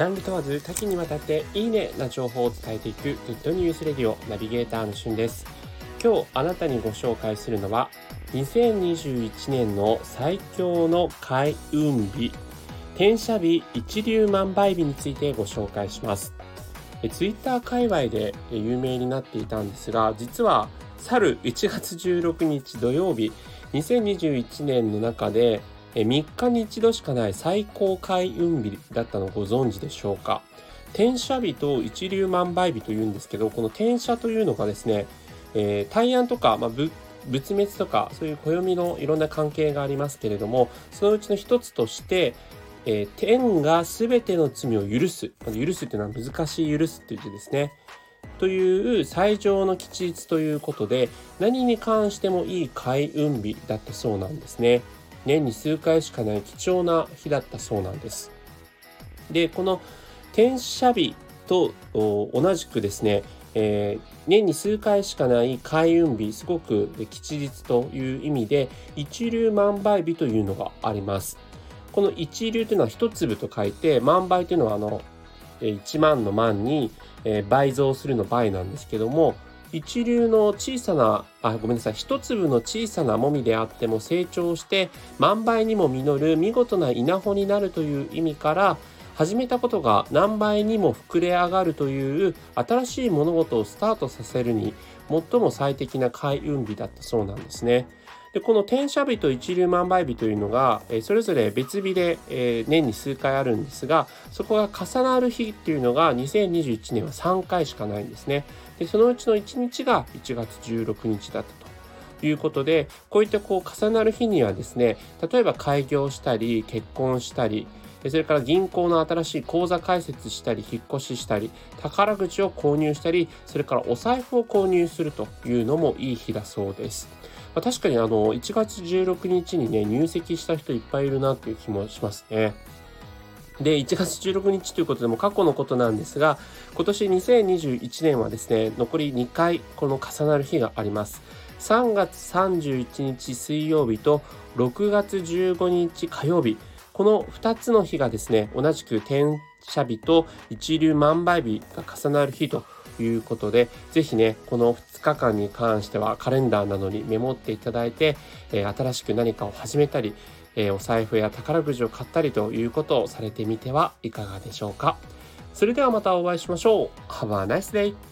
ジャンル問わず多岐にわたっていいねな情報を伝えていくグッドニュースレディオナビゲーターのしゅんです。今日あなたにご紹介するのは2021年の最強の開運日転写日一粒万倍日についてご紹介します。ツイッター界隈で有名になっていたんですが実は去る1月16日土曜日2021年の中で3日に1度しかない最高開運日だったのをご存知でしょうか？転写日と一粒万倍日というんですけどこの転写というのがですね、えー、大安とか、まあ、仏滅とかそういう暦のいろんな関係がありますけれどもそのうちの一つとしてえー、天が全ての罪を許す。許すっていうのは難しい許すって言ってですね。という最上の吉日ということで何に関してもいい開運日だったそうなんですね。年に数回しかない貴重な日だったそうなんです。で、この転写日と同じくですね、えー、年に数回しかない開運日、すごく吉日という意味で、一粒万倍日というのがあります。この一粒というのは一粒と書いて、万倍というのはあの、1万の万に倍増するの倍なんですけども、一流の小さな、あ、ごめんなさい、一粒の小さなもみであっても成長して万倍にも実る見事な稲穂になるという意味から、始めたことが何倍にも膨れ上がるという新しい物事をスタートさせるに最も最適な開運日だったそうなんですね。でこの転写日と一粒万倍日というのが、えそれぞれ別日で、え年に数回あるんですがそこが重なる日っていうのが2021年は3回しかないんですね。でそのうちの1日が1月16日だったということでこういったこう重なる日にはですね例えば開業したり結婚したりそれから銀行の新しい口座開設したり引っ越ししたり宝くじを購入したりそれからお財布を購入するというのもいい日だそうです。まあ、確かにあの1月16日にね入籍した人いっぱいいるなっていう気もしますね。で、1月16日ということでも過去のことなんですが、今年2021年はですね、残り2回この重なる日があります。3月31日水曜日と6月15日火曜日、この2つの日がですね、同じく転写日と一流万倍日が重なる日ということで、ぜひね、この2日間に関してはカレンダーなどにメモっていただいて、えー、新しく何かを始めたり、えー、お財布や宝くじを買ったりということをされてみてはいかがでしょうか。それではまたお会いしましょう。Have a nice day!